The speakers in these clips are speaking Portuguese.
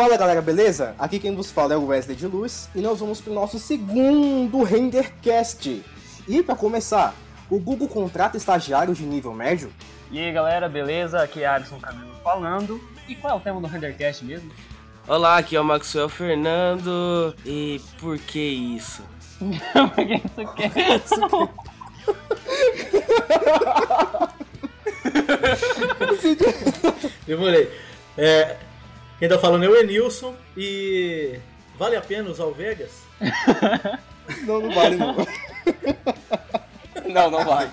Fala galera, beleza? Aqui quem vos fala é o Wesley de Luz e nós vamos para o nosso segundo Rendercast. E para começar, o Google contrata estagiários de nível médio? E aí galera, beleza? Aqui é Alisson Camilo falando. E qual é o tema do Rendercast mesmo? Olá, aqui é o Maxwell Fernando. E por que isso? Porque isso quer. Demorei. É, quem tá falando é o Enilson e vale a pena usar o Vegas? Não, não vale não. Não, não vai.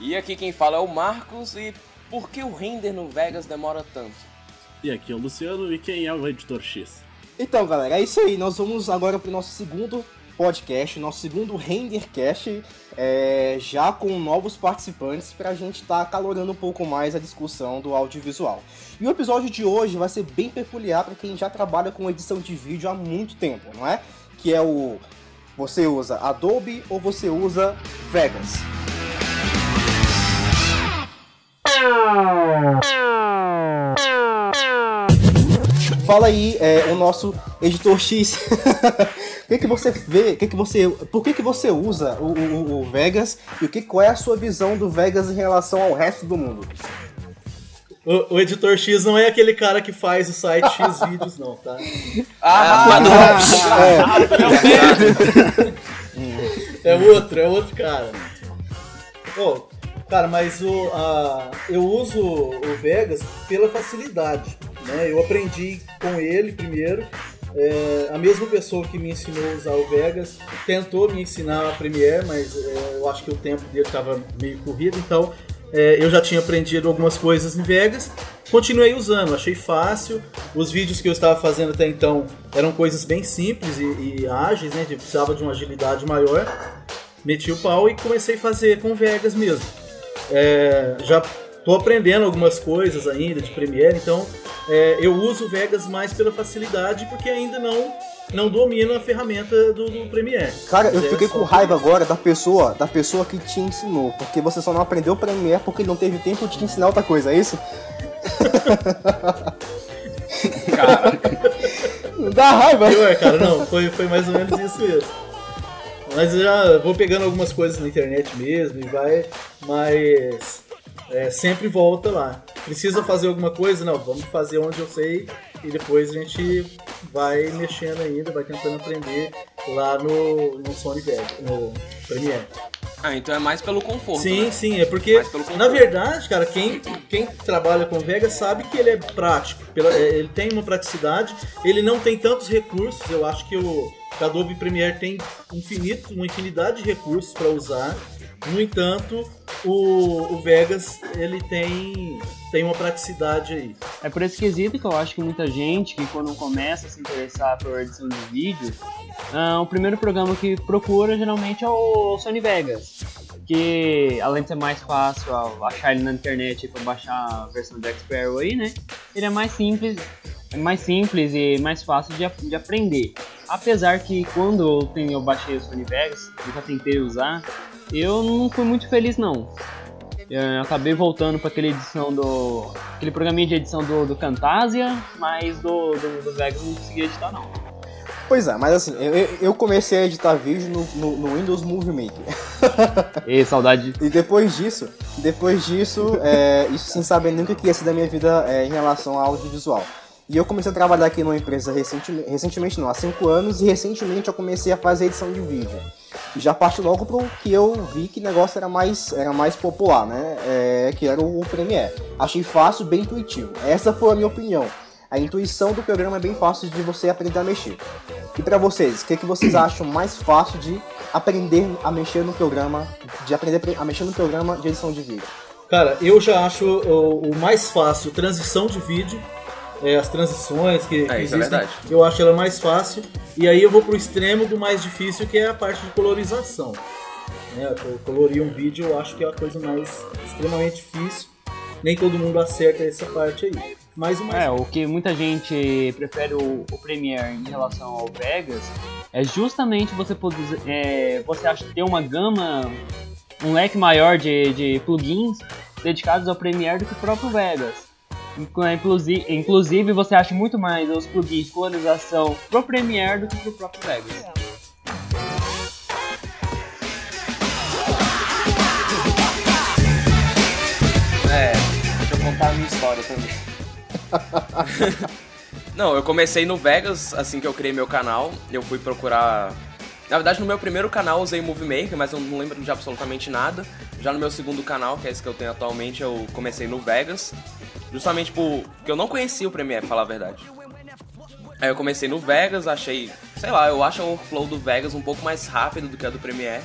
E aqui quem fala é o Marcos e por que o render no Vegas demora tanto? E aqui é o Luciano e quem é o editor X? Então galera, é isso aí. Nós vamos agora para o nosso segundo podcast, nosso segundo Rendercast, é, já com novos participantes para a gente estar tá calorando um pouco mais a discussão do audiovisual. E o episódio de hoje vai ser bem peculiar para quem já trabalha com edição de vídeo há muito tempo, não é? Que é o você usa Adobe ou você usa Vegas. Fala aí, é, o nosso editor X. O que, que você vê? Que que você, por que, que você usa o, o, o Vegas e o que, qual é a sua visão do Vegas em relação ao resto do mundo? O, o editor X não é aquele cara que faz o site X vídeos, não, tá? Ah, É outro, é outro cara. Pô, cara, mas o, a, eu uso o Vegas pela facilidade. Né? Eu aprendi com ele primeiro. É, a mesma pessoa que me ensinou a usar o Vegas tentou me ensinar a Premiere, mas é, eu acho que o tempo dele estava meio corrido, então é, eu já tinha aprendido algumas coisas em Vegas. Continuei usando, achei fácil. Os vídeos que eu estava fazendo até então eram coisas bem simples e, e ágeis, né? Precisava de uma agilidade maior. Meti o pau e comecei a fazer com Vegas mesmo. É, já estou aprendendo algumas coisas ainda de Premiere, então é, eu uso o Vegas mais pela facilidade porque ainda não não domino a ferramenta do, do Premiere. Cara, eu é fiquei com raiva agora da pessoa, da pessoa que te ensinou, porque você só não aprendeu Premiere porque não teve tempo de te ensinar outra coisa, é isso? Dá raiva. Pior, cara, não, foi, foi mais ou menos isso mesmo. Mas eu já vou pegando algumas coisas na internet mesmo e vai, mas é, sempre volta lá. Precisa fazer alguma coisa? Não, vamos fazer onde eu sei e depois a gente vai mexendo ainda, vai tentando aprender lá no, no Sony Vegas, no Premiere. Ah, então é mais pelo conforto. Sim, né? sim, é porque, na verdade, cara, quem, quem trabalha com Vegas sabe que ele é prático, é, ele tem uma praticidade, ele não tem tantos recursos, eu acho que o Adobe Premiere tem infinito, uma infinidade de recursos para usar, no entanto, o, o Vegas, ele tem, tem uma praticidade aí. É por esse quesito que eu acho que muita gente que quando começa a se interessar por edição de vídeo, ah, o primeiro programa que procura geralmente é o Sony Vegas. Que além de ser mais fácil achar ele na internet para baixar a versão do Xperia aí, né? Ele é mais simples, é mais simples e mais fácil de, de aprender. Apesar que quando eu, tenho, eu baixei o Sony Vegas, eu já tentei usar, eu não fui muito feliz não. Eu acabei voltando para aquela edição do. aquele programinha de edição do, do Camtasia, mas do, do, do Vegas não consegui editar não. Pois é, mas assim, eu, eu- comecei a editar vídeo no, no- no Windows Movie Maker. E saudade. E depois disso, depois disso, é, isso sem saber nem o que ia ser da minha vida é, em relação ao audiovisual. E eu comecei a trabalhar aqui numa empresa recentemente, recentemente não, há 5 anos, e recentemente eu comecei a fazer edição de vídeo. E já parte logo pro que eu vi que o negócio era mais, era mais popular, né? É, que era o Premiere. Achei fácil, bem intuitivo. Essa foi a minha opinião. A intuição do programa é bem fácil de você aprender a mexer. E pra vocês, o que, que vocês acham mais fácil de aprender a mexer no programa, de aprender a mexer no programa de edição de vídeo? Cara, eu já acho o, o mais fácil transição de vídeo, é, as transições que, que É, isso é existem, verdade. eu acho ela mais fácil. E aí eu vou pro extremo do mais difícil, que é a parte de colorização. Né, co- colorir um vídeo eu acho que é a coisa mais extremamente difícil. Nem todo mundo acerta essa parte aí. Mas o mais É, o que muita gente prefere o, o Premiere em relação ao Vegas é justamente você poder. É, você acha ter uma gama, um leque maior de, de plugins dedicados ao Premiere do que o próprio Vegas. Inclusive, inclusive, você acha muito mais os plugins de colorização pro Premiere do que pro próprio Vegas. É, deixa eu contar a minha história também. Não, eu comecei no Vegas assim que eu criei meu canal. Eu fui procurar. Na verdade, no meu primeiro canal eu usei o Movie Maker, mas eu não lembro de absolutamente nada. Já no meu segundo canal, que é esse que eu tenho atualmente, eu comecei no Vegas. Justamente por... porque eu não conhecia o Premiere, falar a verdade. Aí eu comecei no Vegas, achei. Sei lá, eu acho o workflow do Vegas um pouco mais rápido do que a do Premiere.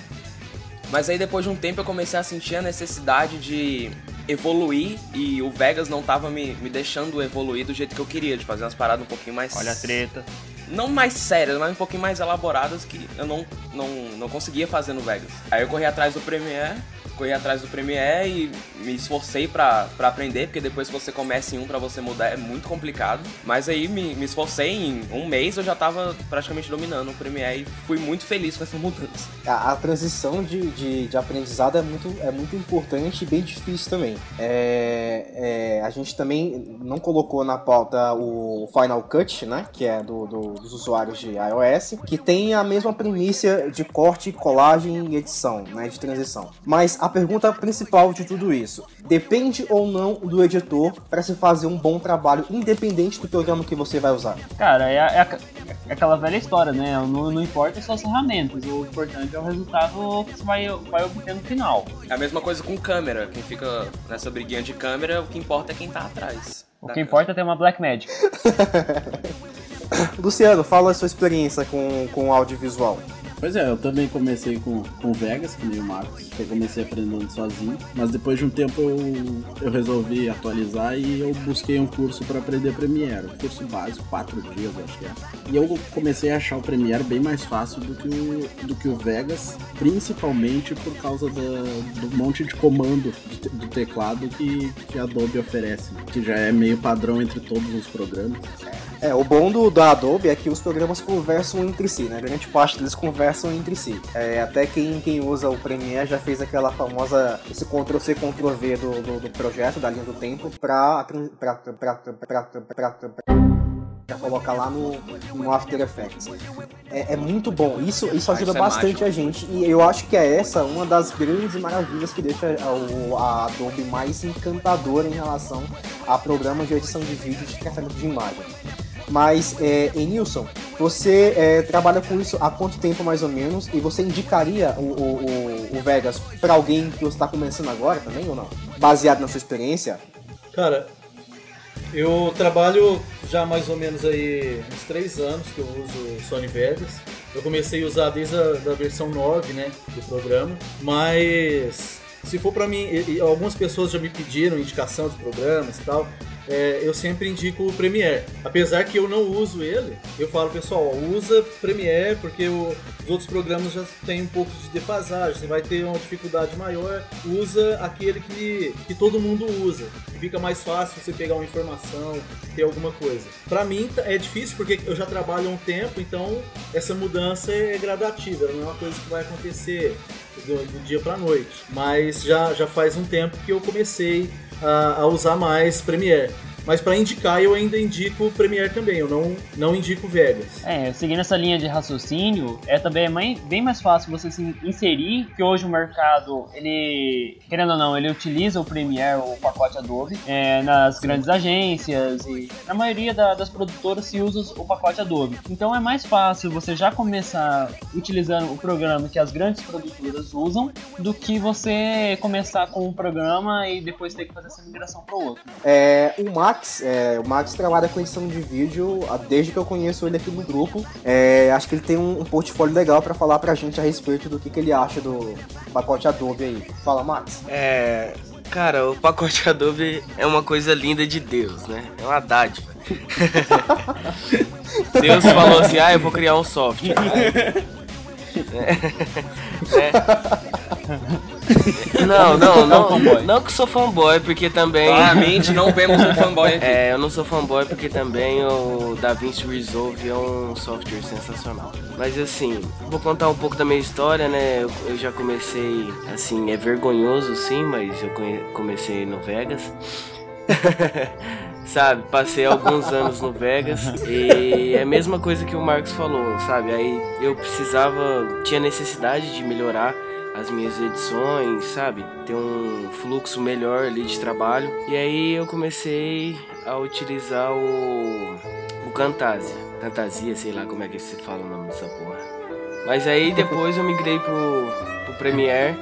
Mas aí depois de um tempo eu comecei a sentir a necessidade de evoluir e o Vegas não tava me, me deixando evoluir do jeito que eu queria, de fazer umas paradas um pouquinho mais. Olha a treta. Não mais sérias, mas um pouquinho mais elaboradas que eu não, não, não conseguia fazer no Vegas. Aí eu corri atrás do Premiere, corri atrás do Premiere e me esforcei pra aprender, porque depois que você começa em um pra você mudar é muito complicado. Mas aí me, me esforcei, em um mês eu já tava praticamente dominando o Premiere e fui muito feliz com essa mudança. A, a transição de, de, de aprendizado é muito, é muito importante e bem difícil também. É, é, a gente também não colocou na pauta o Final Cut, né? Que é do, do- dos usuários de iOS, que tem a mesma premissa de corte, colagem e edição, né? De transição. Mas a pergunta principal de tudo isso: depende ou não do editor para se fazer um bom trabalho, independente do programa que você vai usar? Cara, é, a- é a- é aquela velha história, né? Não, não importa só as ferramentas, o importante é o resultado que você vai, vai obter no final. É a mesma coisa com câmera, quem fica nessa briguinha de câmera, o que importa é quem tá atrás. O que importa é ter uma Black Magic. Luciano, fala a sua experiência com, com audiovisual. Pois é, eu também comecei com, com Vegas, que nem o Marcos, que eu comecei aprendendo sozinho, mas depois de um tempo eu, eu resolvi atualizar e eu busquei um curso para aprender Premiere, um curso básico, quatro dias acho que é. E eu comecei a achar o Premiere bem mais fácil do que o, do que o Vegas, principalmente por causa da- do monte de comando te- do teclado que, que a Adobe oferece, que já é meio padrão entre todos os programas. É, o bom do, da Adobe é que os programas conversam entre si, né? Grande parte deles conversam entre si. É, até quem, quem usa o Premiere já fez aquela famosa, esse Ctrl-C, Ctrl-V do, do, do projeto, da linha do tempo, pra, pra, pra, pra, pra, pra, pra, colocar lá no, no After Effects. É, é muito bom, isso, isso ajuda isso é bastante mágico. a gente e eu acho que é essa uma das grandes maravilhas que deixa a, a Adobe mais encantadora em relação a programas de edição de vídeo e de tratamento de imagem. Mas, é, Enilson, você é, trabalha com isso há quanto tempo mais ou menos? E você indicaria o, o, o- Vegas para alguém que você está começando agora também ou não? Baseado na sua experiência? Cara, eu trabalho já mais ou menos aí uns três anos que eu uso Sony Vegas. Eu comecei a usar desde a da versão 9, né, do programa, mas se for pra mim, e- e algumas pessoas já me pediram indicação de programas e tal, é, eu sempre indico o Premiere. Apesar que eu não uso ele, eu falo, pessoal, usa Premiere porque o- os outros programas já tem um pouco de defasagem, você vai ter uma dificuldade maior, usa aquele que, que todo mundo usa. Fica mais fácil você pegar uma informação, ter alguma coisa. Pra mim tá- é difícil porque eu já trabalho há um tempo, então essa mudança é gradativa, não é uma coisa que vai acontecer do, do dia pra noite. Mas já, já faz um tempo que eu comecei a, a usar mais Premiere. Mas pra indicar, eu ainda indico o Premiere também, eu não, não indico Vegas. É, seguindo essa linha de raciocínio, é também é bem mais fácil você se inserir, que hoje o mercado, ele, querendo ou não, ele utiliza o Premiere, o pacote Adobe, é, nas grandes agências e na maioria da- das produtoras se usa o pacote Adobe. Então é mais fácil você já começar utilizando o programa que as grandes produtoras usam, do que você começar com um programa e depois ter que fazer essa migração para o outro. É, o Max, é, o Max trabalha com edição de vídeo desde que eu conheço ele aqui no grupo. É, acho que ele tem um, um portfólio legal para falar pra gente a respeito do que, que ele acha do pacote Adobe aí. Fala, Max. É. Cara, o pacote Adobe é uma coisa linda de Deus, né? É uma dádiva. Deus falou assim: ah, eu vou criar um software. É. Não, não, não, não que sou fanboy, porque também. Claramente não vemos um fanboy aqui. É, eu não sou fanboy porque também o DaVinci Resolve é um software sensacional. Mas assim, vou contar um pouco da minha história, né? Eu, eu já comecei, assim, é vergonhoso sim, mas eu comecei no Vegas. sabe? Passei alguns anos no Vegas e é a mesma coisa que o Marcos falou, sabe? Aí eu precisava, tinha necessidade de melhorar as minhas edições, sabe? Ter um fluxo melhor ali de trabalho. E aí eu comecei a utilizar o, o Camtasia. Camtasia, sei lá como é que se fala o nome dessa porra. Mas aí depois eu migrei pro, pro Premiere.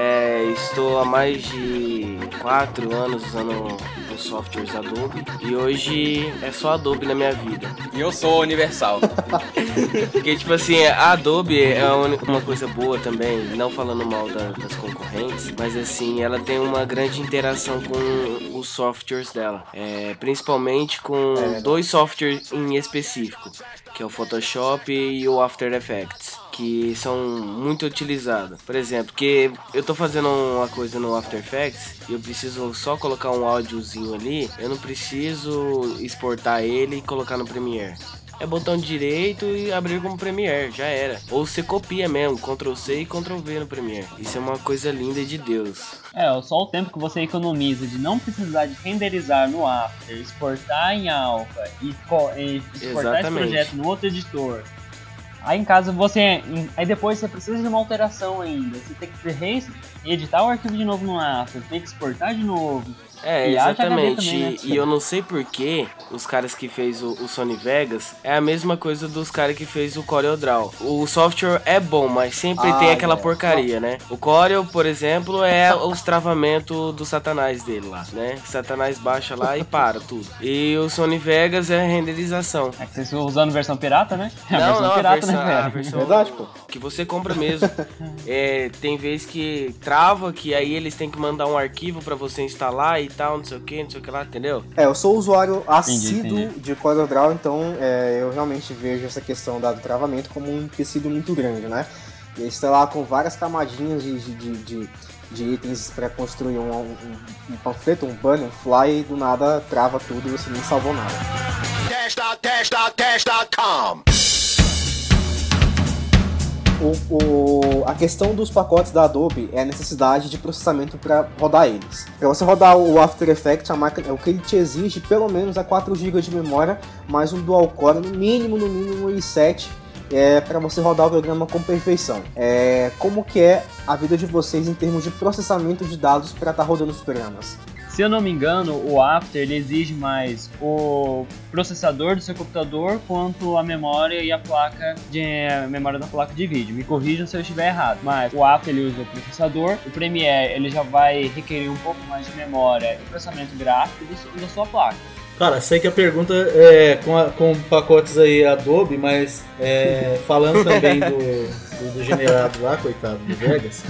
É, estou há mais de 4 anos usando os softwares Adobe e hoje é só Adobe na minha vida. E eu sou universal. Porque, tipo assim, a Adobe é uma coisa boa também, não falando mal da, das concorrentes, mas assim, ela tem uma grande interação com os softwares dela. É, principalmente com é. dois softwares em específico, que é o Photoshop e o After Effects que são muito utilizados. Por exemplo, que eu tô fazendo uma coisa no After Effects e eu preciso só colocar um áudiozinho ali, eu não preciso exportar ele e colocar no Premiere é botão direito e abrir como Premiere, já era. Ou você copia mesmo, Ctrl C e Ctrl V no Premiere. Isso é uma coisa linda de Deus. É, só o tempo que você economiza de não precisar de renderizar no After, exportar em Alpha e, e exportar Exatamente. esse projeto no outro editor Aí em casa você. Aí depois você precisa de uma alteração ainda. Você tem que editar o arquivo de novo no After, tem que exportar de novo. É, exatamente. Também, né? E eu não sei porquê os caras que fez o, o, Sony Vegas é a mesma coisa dos caras que fez o CorelDRAW. O software é bom, mas sempre ah, tem aquela é. porcaria, né? O Corel, por exemplo, é os travamentos do Satanás dele lá, né? Satanás baixa lá e para tudo. E o Sony Vegas é a renderização. É que vocês estão usando versão pirata, né? É a não, versão não, pirata, a versão, né, a versão Verdade, pô. Que você compra mesmo. é, tem vez que trava, que aí eles têm que mandar um arquivo para você instalar e e tal, não sei o que, não sei o que lá, entendeu? É, eu sou usuário assíduo de CorelDRAW, então é, eu realmente vejo essa questão do travamento como um tecido muito grande, né? E ele está lá com várias camadinhas de, de, de, de itens para construir um, um, um, panfleto, um banner, um fly, e do nada trava tudo e você nem salvou nada. Testa, testa, testa, com o, o, a questão dos pacotes da Adobe é a necessidade de processamento para rodar eles. Para você rodar o After Effects, a máquina, o que ele te exige pelo menos é 4 GB de memória, mais um dual core, no mínimo, no mínimo i7, é, para você rodar o programa com perfeição. É, como que é a vida de vocês em termos de processamento de dados para estar tá rodando os programas? Se eu não me engano, o After ele exige mais o processador do seu computador quanto a memória e a placa de a memória da placa de vídeo. Me corrijam se eu estiver errado. Mas o After ele usa o processador, o Premiere ele já vai requerer um pouco mais de memória e processamento gráfico do, da sua placa. Cara, sei que a pergunta é com, a, com pacotes aí Adobe, mas é, falando também do, do, do, generado lá, coitado, do Vegas.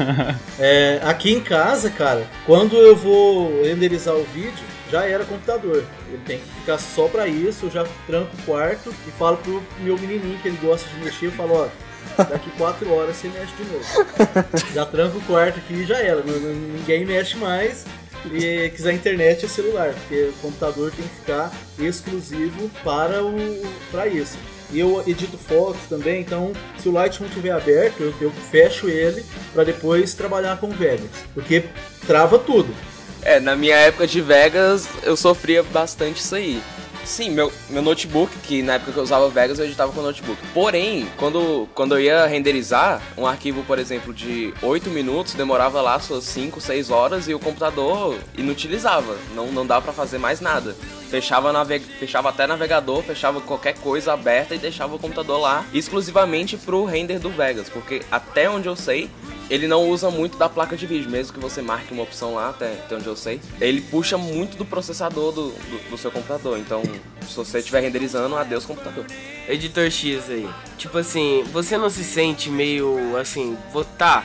É, aqui em casa, cara, quando eu vou renderizar o vídeo, já era computador. Ele tem que ficar só pra isso, eu já tranco o quarto e falo pro meu menininho que ele gosta de mexer, eu falo, ó, daqui quatro horas você mexe de novo. já tranco o quarto aqui e já era. Ninguém mexe mais e quiser internet é celular, porque o computador tem que ficar exclusivo para, o, para isso. E eu edito fotos também, então se o Lightroom estiver aberto, eu, eu fecho ele para depois trabalhar com Vegas, porque trava tudo. É, na minha época de Vegas eu sofria bastante isso aí. Sim, meu, meu notebook, que na época que eu usava Vegas, eu editava com notebook. Porém, quando, quando eu ia renderizar um arquivo, por exemplo, de 8 minutos, demorava lá suas 5, 6 horas e o computador inutilizava. Não, não dava para fazer mais nada. Fechava, naveg... fechava até navegador, fechava qualquer coisa aberta e deixava o computador lá exclusivamente pro render do Vegas. Porque até onde eu sei, ele não usa muito da placa de vídeo, mesmo que você marque uma opção lá, até, até onde eu sei. Ele puxa muito do processador do, do, do seu computador. Então, se você estiver renderizando, adeus computador. Editor X aí. Tipo assim, você não se sente meio assim, tá,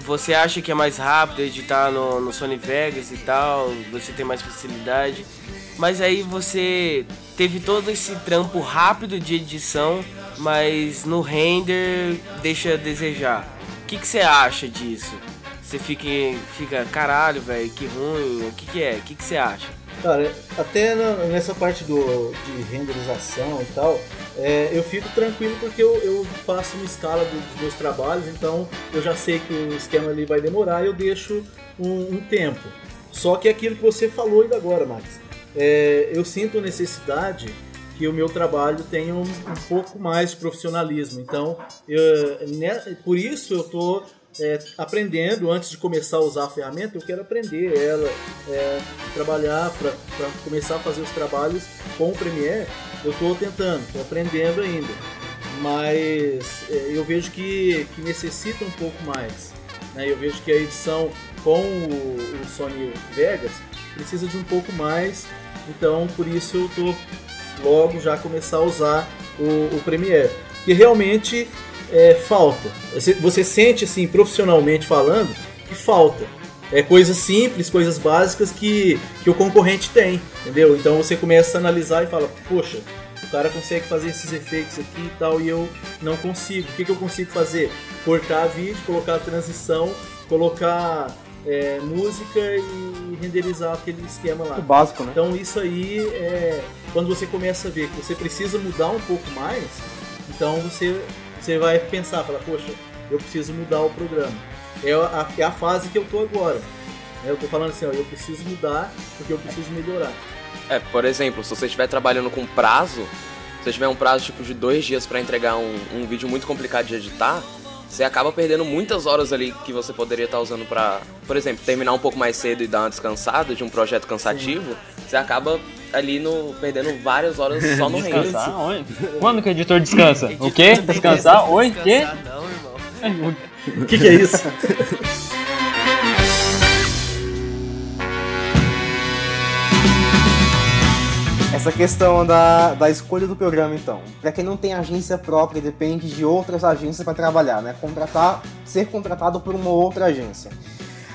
você acha que é mais rápido editar no, no, Sony Vegas e tal, você tem mais facilidade, mas aí você teve todo esse trampo rápido de edição, mas no render deixa a desejar que, que você acha disso? Você fica, fica caralho, velho, que ruim, o que, que é? O que, que você acha? Cara, até nessa parte do, de renderização e tal, é, eu fico tranquilo porque eu, eu faço uma escala dos meus trabalhos, então eu já sei que o esquema ali vai demorar e eu deixo um, um tempo. Só que é aquilo que você falou ainda agora, Max. É, eu sinto necessidade que o meu trabalho tenha um, um pouco mais de profissionalismo. Então, eu, né, por isso eu estou é, aprendendo, antes de começar a usar a ferramenta, eu quero aprender ela, é, trabalhar para começar a fazer os trabalhos com o Premiere. Eu estou tentando, estou aprendendo ainda, mas é, eu vejo que, que necessita um pouco mais. Né? Eu vejo que a edição com o, o Sony Vegas precisa de um pouco mais, então por isso eu estou logo já começar a usar o, o Premiere. Que realmente é, falta. Você, sente, assim, profissionalmente falando, que falta. É coisas simples, coisas básicas que, que o concorrente tem, entendeu? Então você começa a analisar e fala, poxa, o cara consegue fazer esses efeitos aqui e tal, e eu não consigo. O que, que eu consigo fazer? Cortar vídeo, colocar transição, colocar é, música e renderizar aquele esquema lá. O básico, né? Então isso aí é quando você começa a ver que você precisa mudar um pouco mais, então você você vai pensar, falar, poxa, eu preciso mudar o programa. É a, é a fase que eu tô agora. Eu tô falando assim, ó, eu preciso mudar porque eu preciso melhorar. É, por exemplo, se você estiver trabalhando com prazo, se você tiver um prazo tipo de dois dias para entregar um, um vídeo muito complicado de editar, você acaba perdendo muitas horas ali que você poderia estar usando para, por exemplo, terminar um pouco mais cedo e dar uma descansada de um projeto cansativo. Sim. Você acaba ali no perdendo várias horas só no render. Descansar? Onde? Quando que o editor descansa? o quê? Descansar? Oi? Quê? Não, irmão. O que, que é isso? Essa questão da, da escolha do programa, então. Para quem não tem agência própria, depende de outras agências para trabalhar, né? Contratar, ser contratado por uma outra agência.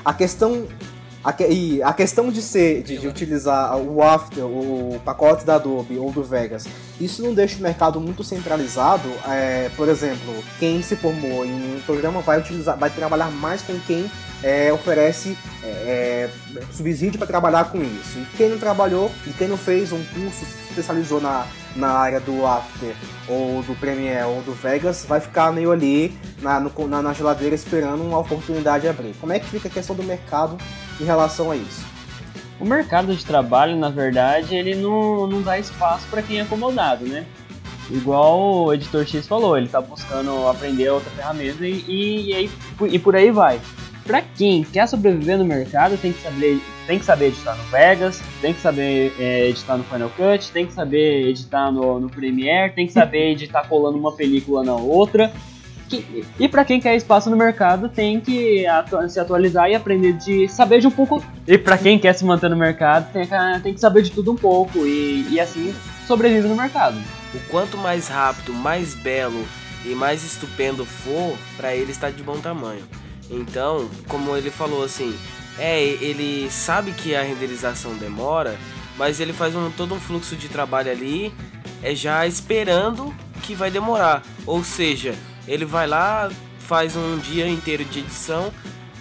A questão a, e a questão de ser, de, de, utilizar o After, o pacote da Adobe ou do Vegas, isso não deixa o mercado muito centralizado. É, por exemplo, quem se formou em um programa vai utilizar, vai trabalhar mais com quem é, oferece é, é subsídio para trabalhar com isso. E quem não trabalhou e quem não fez um curso, especializou na, na área do After ou do Premiere ou do Vegas, vai ficar meio ali na, no, na, na geladeira esperando uma oportunidade abrir. Como é que fica a questão do mercado em relação a isso? O mercado de trabalho, na verdade, ele não, não dá espaço para quem é acomodado, né? Igual o editor X falou, ele está buscando aprender outra ferramenta e, e, e, e por aí vai. Para quem quer sobreviver no mercado, tem que saber, tem que saber editar no Vegas, tem que saber é, editar no Final Cut, tem que saber editar no, no Premiere, tem que saber editar colando uma película na outra. Que, e para quem quer espaço no mercado, tem que atu se atualizar e aprender de saber de um pouco. E para quem quer se manter no mercado, tem que, tem que saber de tudo um pouco e, e assim sobrevive no mercado. O quanto mais rápido, mais belo e mais estupendo for, para ele está de bom tamanho. Então, como ele falou assim, é, ele sabe que a renderização demora, mas ele faz um, todo um fluxo de trabalho ali, é já esperando que vai demorar. Ou seja, ele vai lá, faz um dia inteiro de edição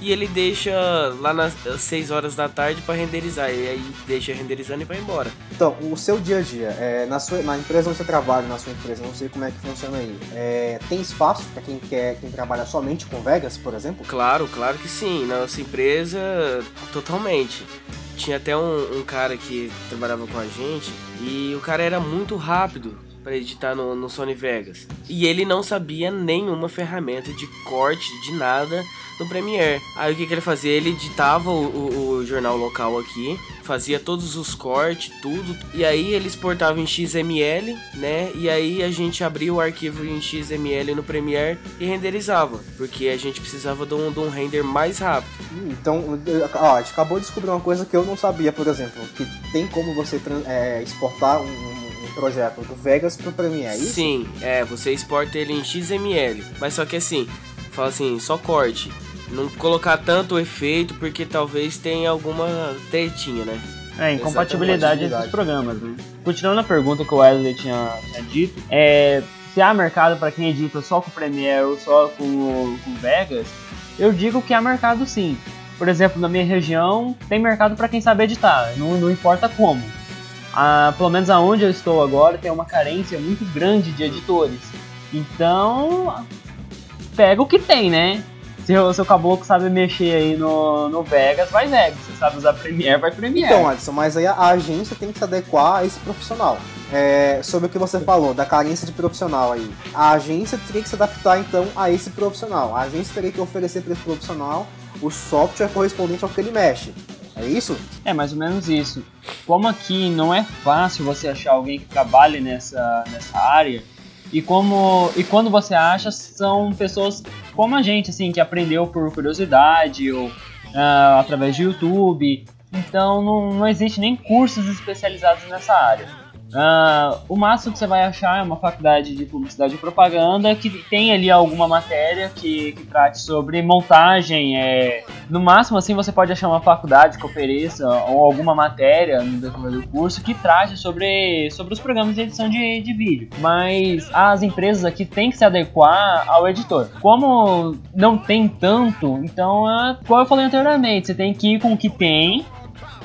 e ele deixa lá nas 6 horas da tarde para renderizar. E aí deixa renderizando e vai embora. Então, o seu dia a dia, é, na, sua, na empresa onde você trabalha, na sua empresa, não sei como é que funciona aí, é, tem espaço para quem quer, quem trabalha somente com Vegas, por exemplo? Claro, claro que sim. Na nossa empresa, totalmente. Tinha até um, um cara que trabalhava com a gente e o cara era muito rápido para editar no, no Sony Vegas. E ele não sabia nenhuma ferramenta de corte, de nada no Premiere. Aí o que, que ele fazia? Ele editava o, o, o, jornal local aqui, fazia todos os cortes, tudo, e aí ele exportava em XML, né? E aí a gente abria o arquivo em XML no Premiere e renderizava, porque a gente precisava de um, de um render mais rápido. Então, ó, a gente acabou de descobrir uma coisa que eu não sabia, por exemplo, que tem como você é, exportar um projeto do Vegas pro Premiere, é isso? Sim, é, você exporta ele em XML, mas só que assim, fala assim, só corte. Não colocar tanto efeito, porque talvez tenha alguma tretinha, né? É, incompatibilidade entre os programas, né? Continuando a pergunta que o Wesley tinha, tinha dito, é, se há mercado para quem edita só com o Premiere ou só com o com Vegas, eu digo que há mercado sim. Por exemplo, na minha região, tem mercado para quem sabe editar, não, não importa como ah, pelo menos aonde eu estou agora, tem uma carência muito grande de editores. Então, pega o que tem, né? Se o seu caboclo sabe mexer aí no, no Vegas, vai Vegas. Se sabe usar Premiere, vai Premiere. Então, Alisson, mas aí a agência tem que se adequar a esse profissional. É, sobre o que você falou, da carência de profissional aí. A agência teria que se adaptar então a esse profissional. A agência teria que oferecer para esse profissional o software correspondente ao que ele mexe. É isso? É mais ou menos isso. Como aqui não é fácil você achar alguém que trabalhe nessa, nessa área, e como e quando você acha são pessoas como a gente assim que aprendeu por curiosidade ou uh, através de YouTube então não, não existe nem cursos especializados nessa área Uh, o máximo que você vai achar é uma faculdade de publicidade e propaganda que tem ali alguma matéria que, que trate sobre montagem. É, no máximo, assim, você pode achar uma faculdade que ofereça ou alguma matéria no decorrer do curso que trate sobre, sobre os programas de edição de, de vídeo. Mas as empresas aqui têm que se adequar ao editor. Como não tem tanto, então, é, como eu falei anteriormente, você tem que ir com o que tem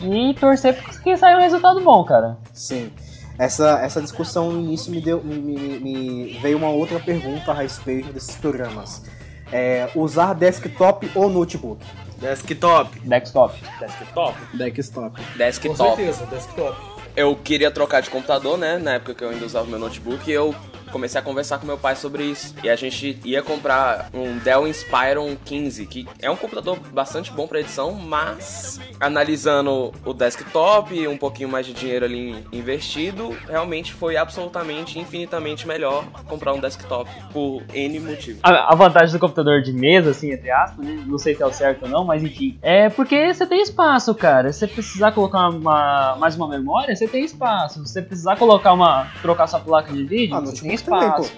e torcer para que saia um resultado bom, cara. Sim essa, essa discussão no início me, deu, me, me, me veio uma outra pergunta a respeito desses programas. É, usar desktop ou notebook? Desktop. Desktop. Desktop. Desktop. Desktop. Com certeza, desktop. Eu queria trocar de computador, né? Na época que eu ainda usava meu notebook, eu comecei a conversar com meu pai sobre isso. E a gente ia comprar um Dell Inspiron 15, que é um computador bastante bom para edição, mas analisando o desktop, um pouquinho mais de dinheiro ali investido, realmente foi absolutamente, infinitamente melhor comprar um desktop por N motivos. A, a vantagem do computador de mesa, assim, entre aspas, né? Não sei se é o certo ou não, mas enfim. É porque você tem espaço, cara. Se você precisar colocar uma, mais uma memória, você tem espaço. Se você precisar colocar uma. trocar sua placa de vídeo, ah, você tem espaço.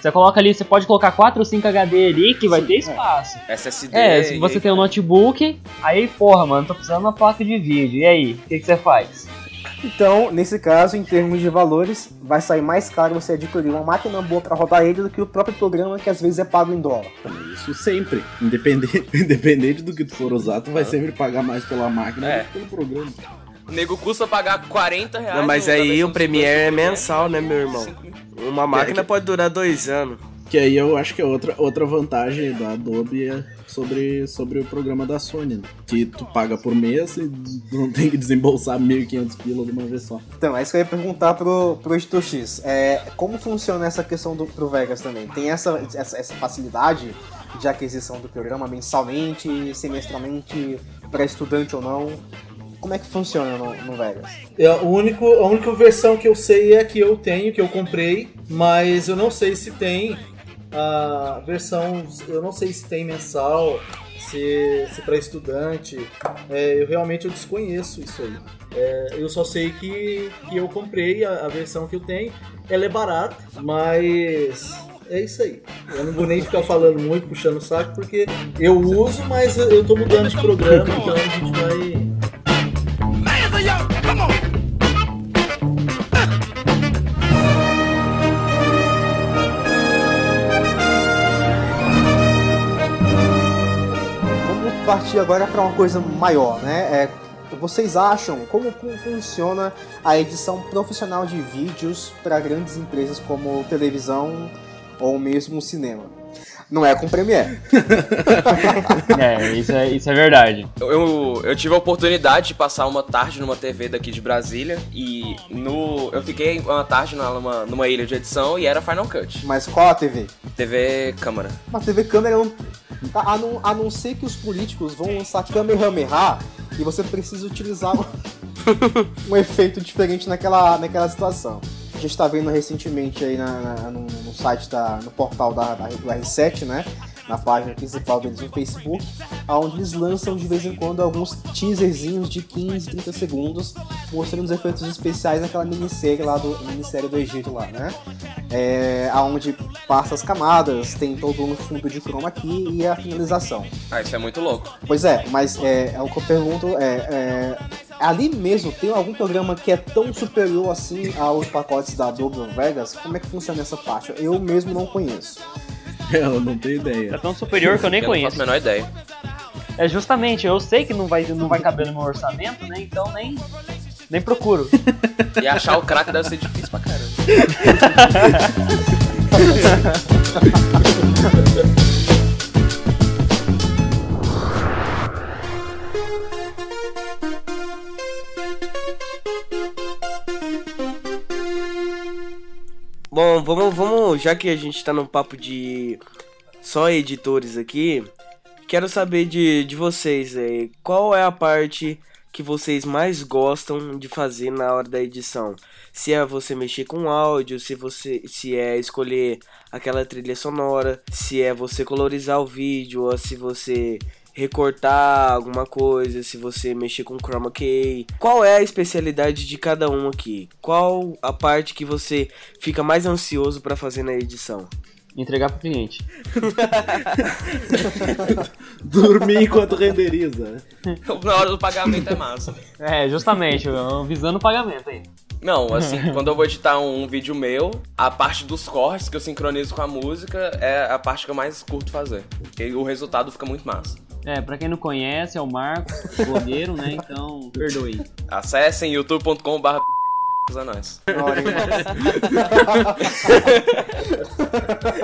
Você coloca ali, você pode colocar 4 ou 5 HD ali que vai Sim, ter é. espaço. É. SSD. É, se você tem um notebook, aí, porra, mano, tô precisando de uma placa de vídeo. E aí, o que, que você faz? Então, nesse caso, em termos de valores, vai sair mais caro você adquirir uma máquina boa para rodar ele do que o próprio programa que às vezes é pago em dólar. Isso sempre. Independente, independente do que tu for usar, tu vai sempre pagar mais pela máquina é. do que pelo programa. O nego custa pagar 40 reais. Não, mas aí o Premiere é mensal, né, meu irmão? Uma máquina pode durar dois anos. Que aí eu acho que é outra, outra vantagem da Adobe é sobre, sobre o programa da Sony, né? Que tu paga por mês e não tem que desembolsar 1.500 pila de uma vez só. Então, é isso que eu ia perguntar pro, pro Editor X. É, como funciona essa questão do, pro Vegas também? Tem essa, essa, essa facilidade de aquisição do programa mensalmente, semestralmente, para estudante ou não? Como é que funciona no, no Vegas? É, o único, a única versão que eu sei é que eu tenho, que eu comprei, mas eu não sei se tem a versão, eu não sei se tem mensal, se, se para estudante. É, eu realmente eu desconheço isso aí. É, eu só sei que, que eu comprei a, a versão que eu tenho. Ela é barata, mas é isso aí. Eu não vou nem ficar falando muito, puxando o saco, porque eu uso, mas eu tô mudando de programa, então a gente vai partir agora para uma coisa maior, né? É, vocês acham como, como funciona a edição profissional de vídeos para grandes empresas como televisão ou mesmo cinema? Não é com Premiere. é, isso é, isso é verdade. Eu, eu tive a oportunidade de passar uma tarde numa TV daqui de Brasília e no eu fiquei uma tarde numa, numa ilha de edição e era Final Cut. Mas qual a TV? TV Câmara. Uma TV Câmara não... A não, a não ser que os políticos vão lançar Kamehameha e você precisa utilizar um, um efeito diferente naquela, naquela situação a gente está vendo recentemente aí na, na, no, no, site da, no portal da, da, do R7, né? Na página principal deles no Facebook, onde eles lançam de vez em quando alguns teaserzinhos de 15, 30 segundos, mostrando os efeitos especiais naquela minissérie lá do Ministério do Egito lá, né? É, onde passa as camadas, tem todo um fundo de chroma aqui e a finalização. Ah, isso é muito louco. Pois é, mas é, é o que eu pergunto é, é ali mesmo tem algum programa que é tão superior assim aos pacotes da Adobe Vegas? Como é que funciona essa parte? Eu mesmo não conheço. Eu não tenho ideia. É tão superior que eu nem eu conheço. Não faço a menor ideia. É justamente, eu sei que não vai, não vai caber no meu orçamento, né? Então nem, nem procuro. E achar o crack deve ser difícil pra caramba. Bom, vamos, vamos, já que a gente tá num papo de só editores aqui, quero saber de, de vocês aí, qual é a parte que vocês mais gostam de fazer na hora da edição? Se é você mexer com áudio, se você se é escolher aquela trilha sonora, se é você colorizar o vídeo, ou se você recortar alguma coisa, se você mexer com chroma key. Qual é a especialidade de cada um aqui? Qual a parte que você fica mais ansioso para fazer na edição? Entregar pro cliente. Dormir enquanto renderiza. Na hora do pagamento é massa. É, justamente, visando o pagamento aí. Não, assim, quando eu vou editar um, vídeo meu, a parte dos cortes que eu sincronizo com a música é a parte que eu mais curto fazer. Porque o resultado fica muito massa. É, pra quem não conhece, é o Marcos, blogueiro, né? Então, perdoe. Acessem youtube.com.br a nós.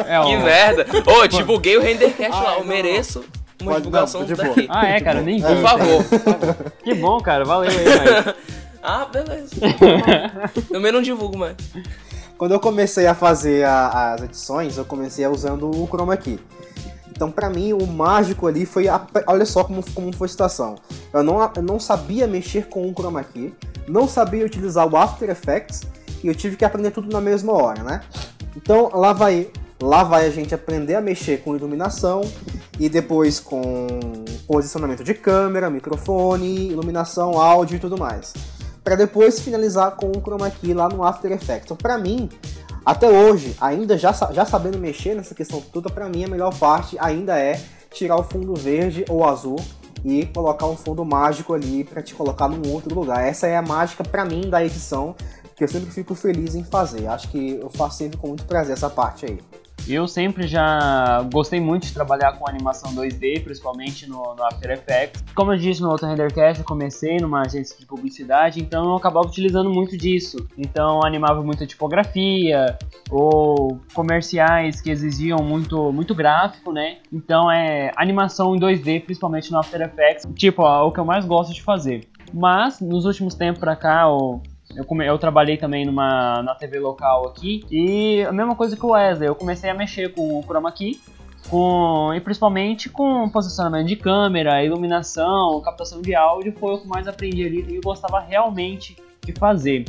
é, ó. Que merda. Ô, oh, divulguei o Rendercast lá, eu mereço uma Pode divulgação não, daqui. Ah, é, cara, nem vi. Por favor. Que bom, cara, valeu aí, velho. ah, beleza. Também não divulgo mais. Quando eu comecei a fazer a, as edições, eu comecei usando o Chroma Key. Então, para mim, o mágico ali foi. A... Olha só como, como foi a situação. Eu não, eu não sabia mexer com o Chroma Key, não sabia utilizar o After Effects e eu tive que aprender tudo na mesma hora, né? Então, lá vai, lá vai a gente aprender a mexer com iluminação e depois com posicionamento de câmera, microfone, iluminação, áudio e tudo mais. Para depois finalizar com o Chroma Key lá no After Effects. Então, para mim, até hoje, ainda já, já sabendo mexer nessa questão toda, para mim a melhor parte ainda é tirar o fundo verde ou azul e colocar um fundo mágico ali para te colocar num outro lugar. Essa é a mágica para mim da edição que eu sempre fico feliz em fazer. Acho que eu faço sempre com muito prazer essa parte aí. Eu sempre já gostei muito de trabalhar com animação 2D, principalmente no, no After Effects. Como eu disse no outro Rendercast, eu comecei numa agência de publicidade, então eu acabava utilizando muito disso. Então animava muita tipografia ou comerciais que exigiam muito, muito gráfico, né? Então é animação em 2D, principalmente no After Effects, tipo, ó, o que eu mais gosto de fazer. Mas nos últimos tempos pra cá, ou eu, come, eu trabalhei também numa na TV local aqui e a mesma coisa que o Wesley, eu comecei a mexer com o chroma key com, e principalmente com posicionamento de câmera, iluminação, captação de áudio, foi o que mais aprendi ali e gostava realmente de fazer.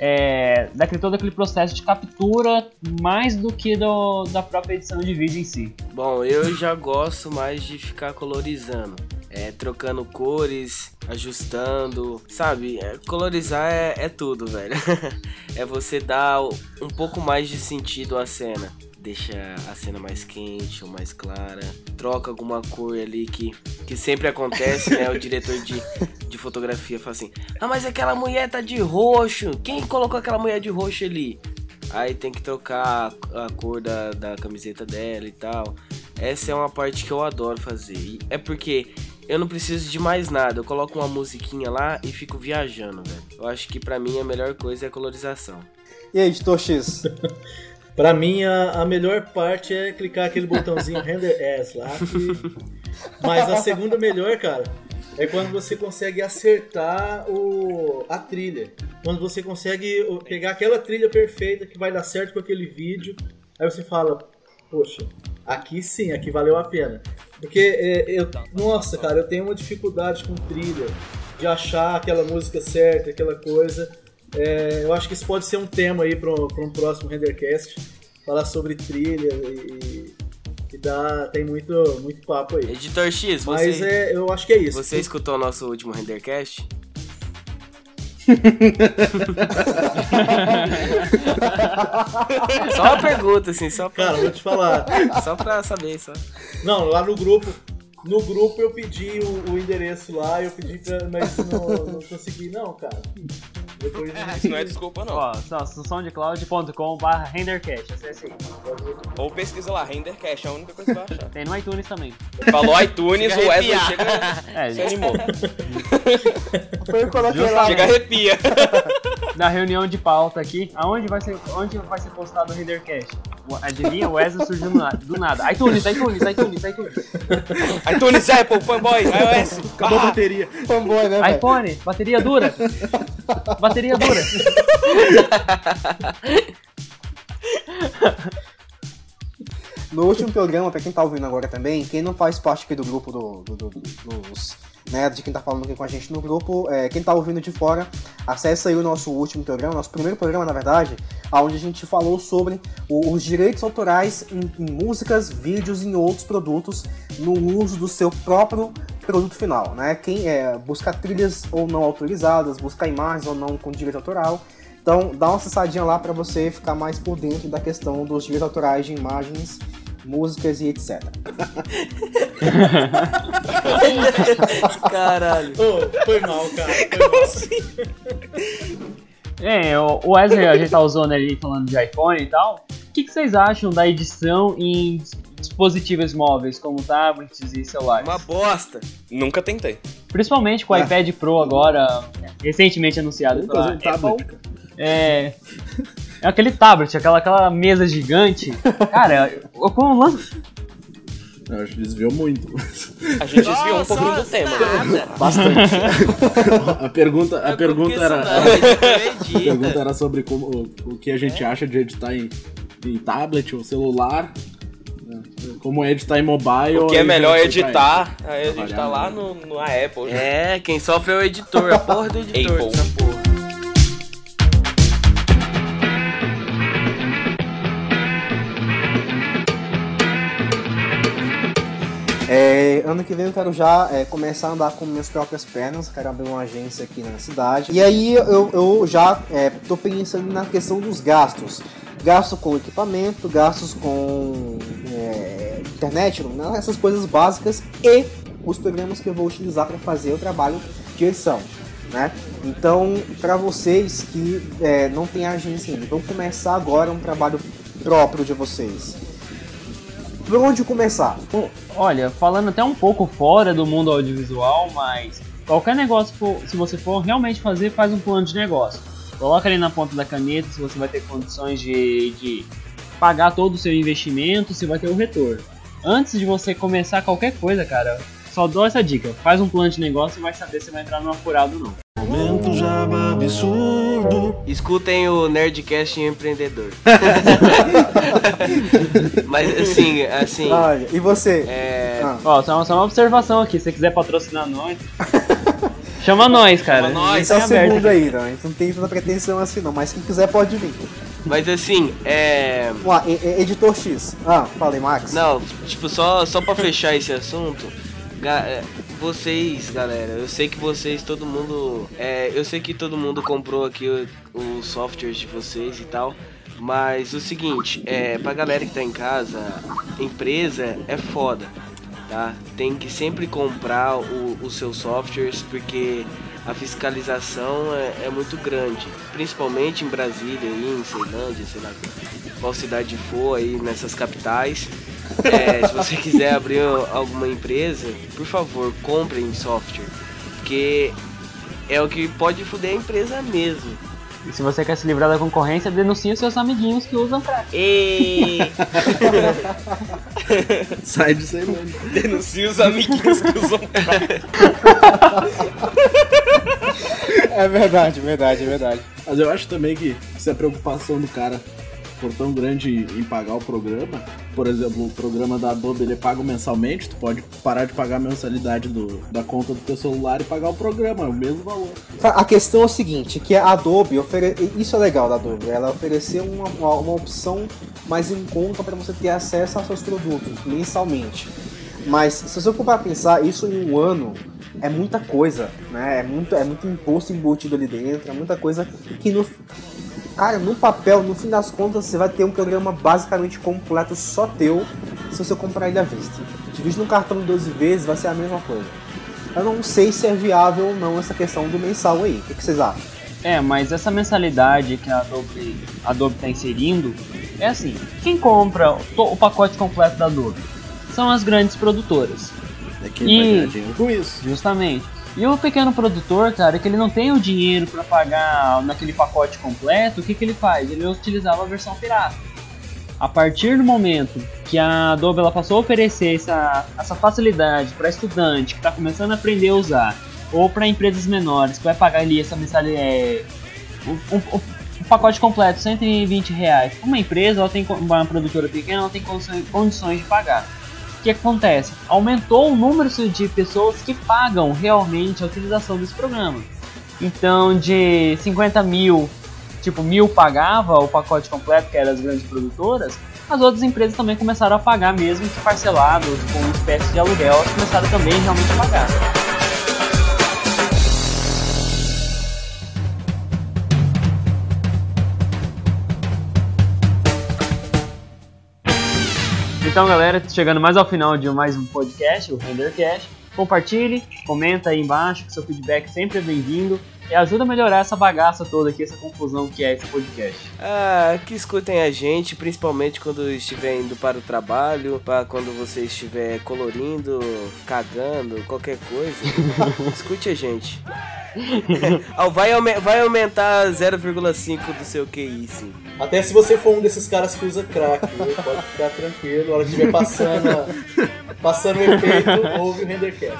É, daquele, todo aquele processo de captura mais do que do, da própria edição de vídeo em si. Bom, eu já gosto mais de ficar colorizando é, trocando cores, ajustando, sabe? É, colorizar é, é tudo, velho. é você dar um pouco mais de sentido à cena. Deixa a cena mais quente ou mais clara. Troca alguma cor ali que, que sempre acontece, né? O diretor de, de fotografia fala assim: Ah, mas aquela mulher tá de roxo. Quem colocou aquela mulher de roxo ali? Aí tem que trocar a cor da, da camiseta dela e tal. Essa é uma parte que eu adoro fazer. É porque eu não preciso de mais nada. Eu coloco uma musiquinha lá e fico viajando, velho. Eu acho que para mim a melhor coisa é a colorização. E aí, editor X? pra mim, a, a, melhor parte é clicar aquele botãozinho Render As lá. Que... Mas a segunda melhor, cara, é quando você consegue acertar o, a trilha. Quando você consegue pegar aquela trilha perfeita que vai dar certo com aquele vídeo. Aí você fala, poxa, aqui sim, aqui valeu a pena. Porque é, eu, nossa, cara, eu tenho uma dificuldade com trilha, de achar aquela música certa, aquela coisa. É, eu acho que isso pode ser um tema aí para um próximo Rendercast, falar sobre trilha e, e dá, tem muito, muito papo aí. Editor X, você, Mas é, eu acho que é isso. Você escutou o nosso último Rendercast? só uma pergunta, assim, só pra... Cara, vou te falar. Só pra saber, só. Não, lá no grupo, no grupo eu pedi o, o endereço lá, eu pedi pra, mas não, não consegui não, cara. Depois Isso não é desculpa, não. Ó, soundcloud.com.br rendercast, acesse aí. Ou pesquisa lá, rendercast, é a única coisa que vai achar. Tem no iTunes também. Falou iTunes, o Wesley chega é, se animou. Foi eu coloquei lá. Chega arrepia. Na reunião de pauta aqui, aonde vai ser, onde vai ser postado o rendercast? Adivinha? O Wesley surgiu do nada. ITunes, iTunes, iTunes, iTunes. iTunes, Apple, fanboy, iOS. Acabou a bateria. Fanboy, né? iPhone, bateria dura. Bateria dura. No último programa, pra quem tá ouvindo agora também, quem não faz parte aqui do grupo do, do, do, dos né, de quem tá falando aqui com a gente no grupo, é, quem tá ouvindo de fora, acessa aí o nosso último programa, nosso primeiro programa, na verdade, onde a gente falou sobre o, os direitos autorais em, em músicas, vídeos e em outros produtos no uso do seu próprio produto final, né? Quem é, busca trilhas ou não autorizadas, busca imagens ou não com direito autoral. Então, dá uma acessadinha lá para você ficar mais por dentro da questão dos direitos autorais de imagens músicas e etc. Caralho. Oh, foi mal, cara. Foi mal. Assim? É, o Wesley, a gente tá usando ali falando de iPhone e tal. O que, que vocês acham da edição em dispositivos móveis, como tablets e celulares? Uma bosta. Nunca tentei. Principalmente com o é. iPad Pro agora, recentemente anunciado pela Apple. Tablet, é, é aquele tablet, aquela, aquela mesa gigante. Cara, como lança. Eu acho que desviou muito. A gente desviou um pouquinho do tema. Bastante. a pergunta, a é pergunta era. A pergunta era sobre como, o que a gente é? acha de editar em, em tablet ou celular. Como editar em mobile. O que é melhor editar, é editar lá no, no Apple. É, quem sofre é o editor, a porra do editor. Apple. É, ano que vem eu quero já é, começar a andar com minhas próprias pernas, quero abrir uma agência aqui na cidade. E aí eu, eu já estou é, pensando na questão dos gastos. Gasto com equipamento, gastos com é, internet, né, essas coisas básicas e os programas que eu vou utilizar para fazer o trabalho de edição. Né? Então, para vocês que é, não têm agência ainda, vão começar agora um trabalho próprio de vocês por onde começar? Olha, falando até um pouco fora do mundo audiovisual, mas qualquer negócio, se você for realmente fazer, faz um plano de negócio. Coloca ali na ponta da caneta se você vai ter condições de, de pagar todo o seu investimento, se vai ter o retorno. Antes de você começar qualquer coisa, cara, só dou essa dica. Faz um plano de negócio e vai saber se vai entrar numa furada ou não. Jaba absurdo. Escutem o Nerdcast Empreendedor. Mas assim, assim. Olha, e você? É. Ah. Ó, só, só uma observação aqui. Se você quiser patrocinar nós. Chama nós, cara. Chama nós. Esse é o segundo aí, não. A gente não tem tanta pretensão assim, não. Mas quem quiser pode vir. Mas assim, é. Ué, editor X. Ah, falei, Max. Não, tipo, só, só pra fechar esse assunto. Vocês, galera, eu sei que vocês, todo mundo. É, eu sei que todo mundo comprou aqui os softwares de vocês e tal. Mas o seguinte, é, pra galera que tá em casa, empresa é foda, tá? Tem que sempre comprar os seus softwares porque a fiscalização é, é, muito grande, principalmente em Brasília, aí, em Ceilândia, sei lá qual cidade for aí nessas capitais. É, se você quiser abrir alguma empresa, por favor, comprem software. Porque é o que pode foder a empresa mesmo. E se você quer se livrar da concorrência, denuncie seus amiguinhos que usam crack. E... Sai de aí, mano. Denuncie os amiguinhos que usam crack. É verdade, verdade, verdade. Mas eu acho também que se a preocupação do cara for tão grande em pagar o programa, por exemplo, o programa da Adobe ele é pago mensalmente, tu pode parar de pagar a mensalidade do, da conta do teu celular e pagar o programa, é o mesmo valor. A questão é o seguinte, que a Adobe, ofere... isso é legal da Adobe, ela ofereceu uma, uma opção mais em conta para você ter acesso aos seus produtos mensalmente. Mas se você for para pensar, isso em um ano é muita coisa, né? É muito, é muito imposto embutido ali dentro, é muita coisa que no, Cara, no papel, no fim das contas, você vai ter um programa basicamente completo só teu se você comprar ele à vista. Divide no cartão 12 vezes, vai ser a mesma coisa. Eu não sei se é viável ou não essa questão do mensal aí. O que, vocês acham? É, mas essa mensalidade que a Adobe, a Adobe tá inserindo é assim: quem compra o pacote completo da Adobe são as grandes produtoras. É quem e, vai ganhar dinheiro com isso. Justamente. E o pequeno produtor, cara, que ele não tem o dinheiro para pagar naquele pacote completo, o que, que ele faz? Ele utilizava a versão pirata. A partir do momento que a Adobe ela passou a oferecer essa, essa facilidade para estudante que está começando a aprender a usar, ou para empresas menores que vai pagar ali essa mensalidade, é, um, um, um pacote completo, 120 reais. Uma empresa, ela tem uma produtora pequena, ela tem condições de pagar. O que acontece? Aumentou o número de pessoas que pagam realmente a utilização desse programa. Então, de 50 mil, tipo, mil pagava o pacote completo, que era as grandes produtoras, as outras empresas também começaram a pagar mesmo que parcelado, com uma espécie de aluguel, elas começaram também realmente a pagar. Então, galera, chegando mais ao final de mais um podcast, o RenderCast. Compartilhe, comenta aí embaixo, que seu feedback sempre é bem-vindo e ajuda a melhorar essa bagaça toda aqui, essa confusão que é esse podcast. Ah, que escutem a gente, principalmente quando estiver indo para o trabalho, para quando você estiver colorindo, cagando, qualquer coisa. Escute a gente. vai, vai aumentar 0,5 do seu QI, sim. Até se você for um desses caras que usa crack, pode ficar tranquilo. A hora que estiver passando, passando o efeito, ouve o Rendercast.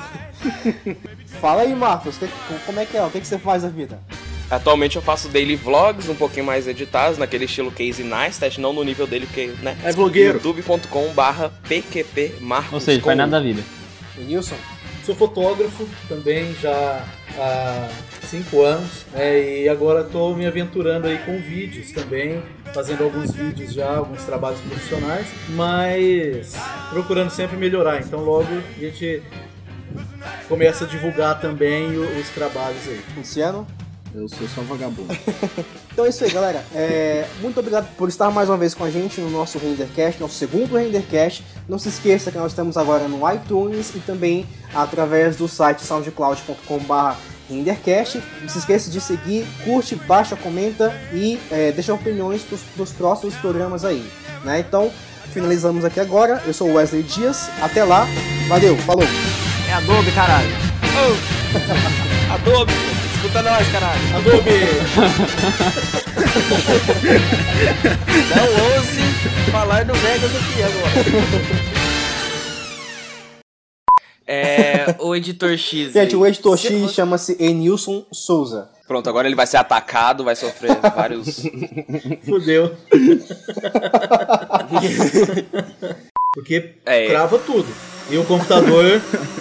Fala aí, Marcos, que, como é que é? O que, que você faz na vida? Atualmente eu faço daily vlogs, um pouquinho mais editados, naquele estilo Casey Neistat, não no nível dele, porque, né? É vlogueiro. youtube.com barra pqp Marcos. Ou seja, faz nada da vida. E Nilson? Sou fotógrafo também já há cinco anos né, e agora estou me aventurando aí com vídeos também, fazendo alguns vídeos já, alguns trabalhos profissionais, mas procurando sempre melhorar. Então logo a gente começa a divulgar também os trabalhos aí. Luciano? Eu sou só vagabundo. então é isso aí, galera. É, muito obrigado por estar mais uma vez com a gente no nosso Rendercast, nosso segundo Rendercast. Não se esqueça que nós estamos agora no iTunes e também através do site soundcloud.com.br Rendercast. Não se esqueça de seguir, curte, baixa, comenta e é, deixa opiniões para os próximos programas aí. Né? Então, finalizamos aqui agora. Eu sou Wesley Dias. Até lá. Valeu, falou. É Adobe, caralho. Oh. Adobe. Escuta nós, caralho. Adobe! Não ouse falar no Vegas aqui agora. É, o editor X. Gente, o editor X chama-se Enilson Souza. Pronto, agora ele vai ser atacado, vai sofrer vários. Fudeu. Porque é. crava tudo. E o computador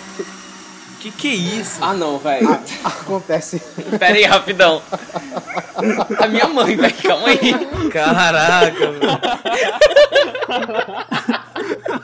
que que é isso? Ah, não, velho. Acontece. Pera aí, rapidão. A minha mãe, velho, calma aí. Caraca, velho.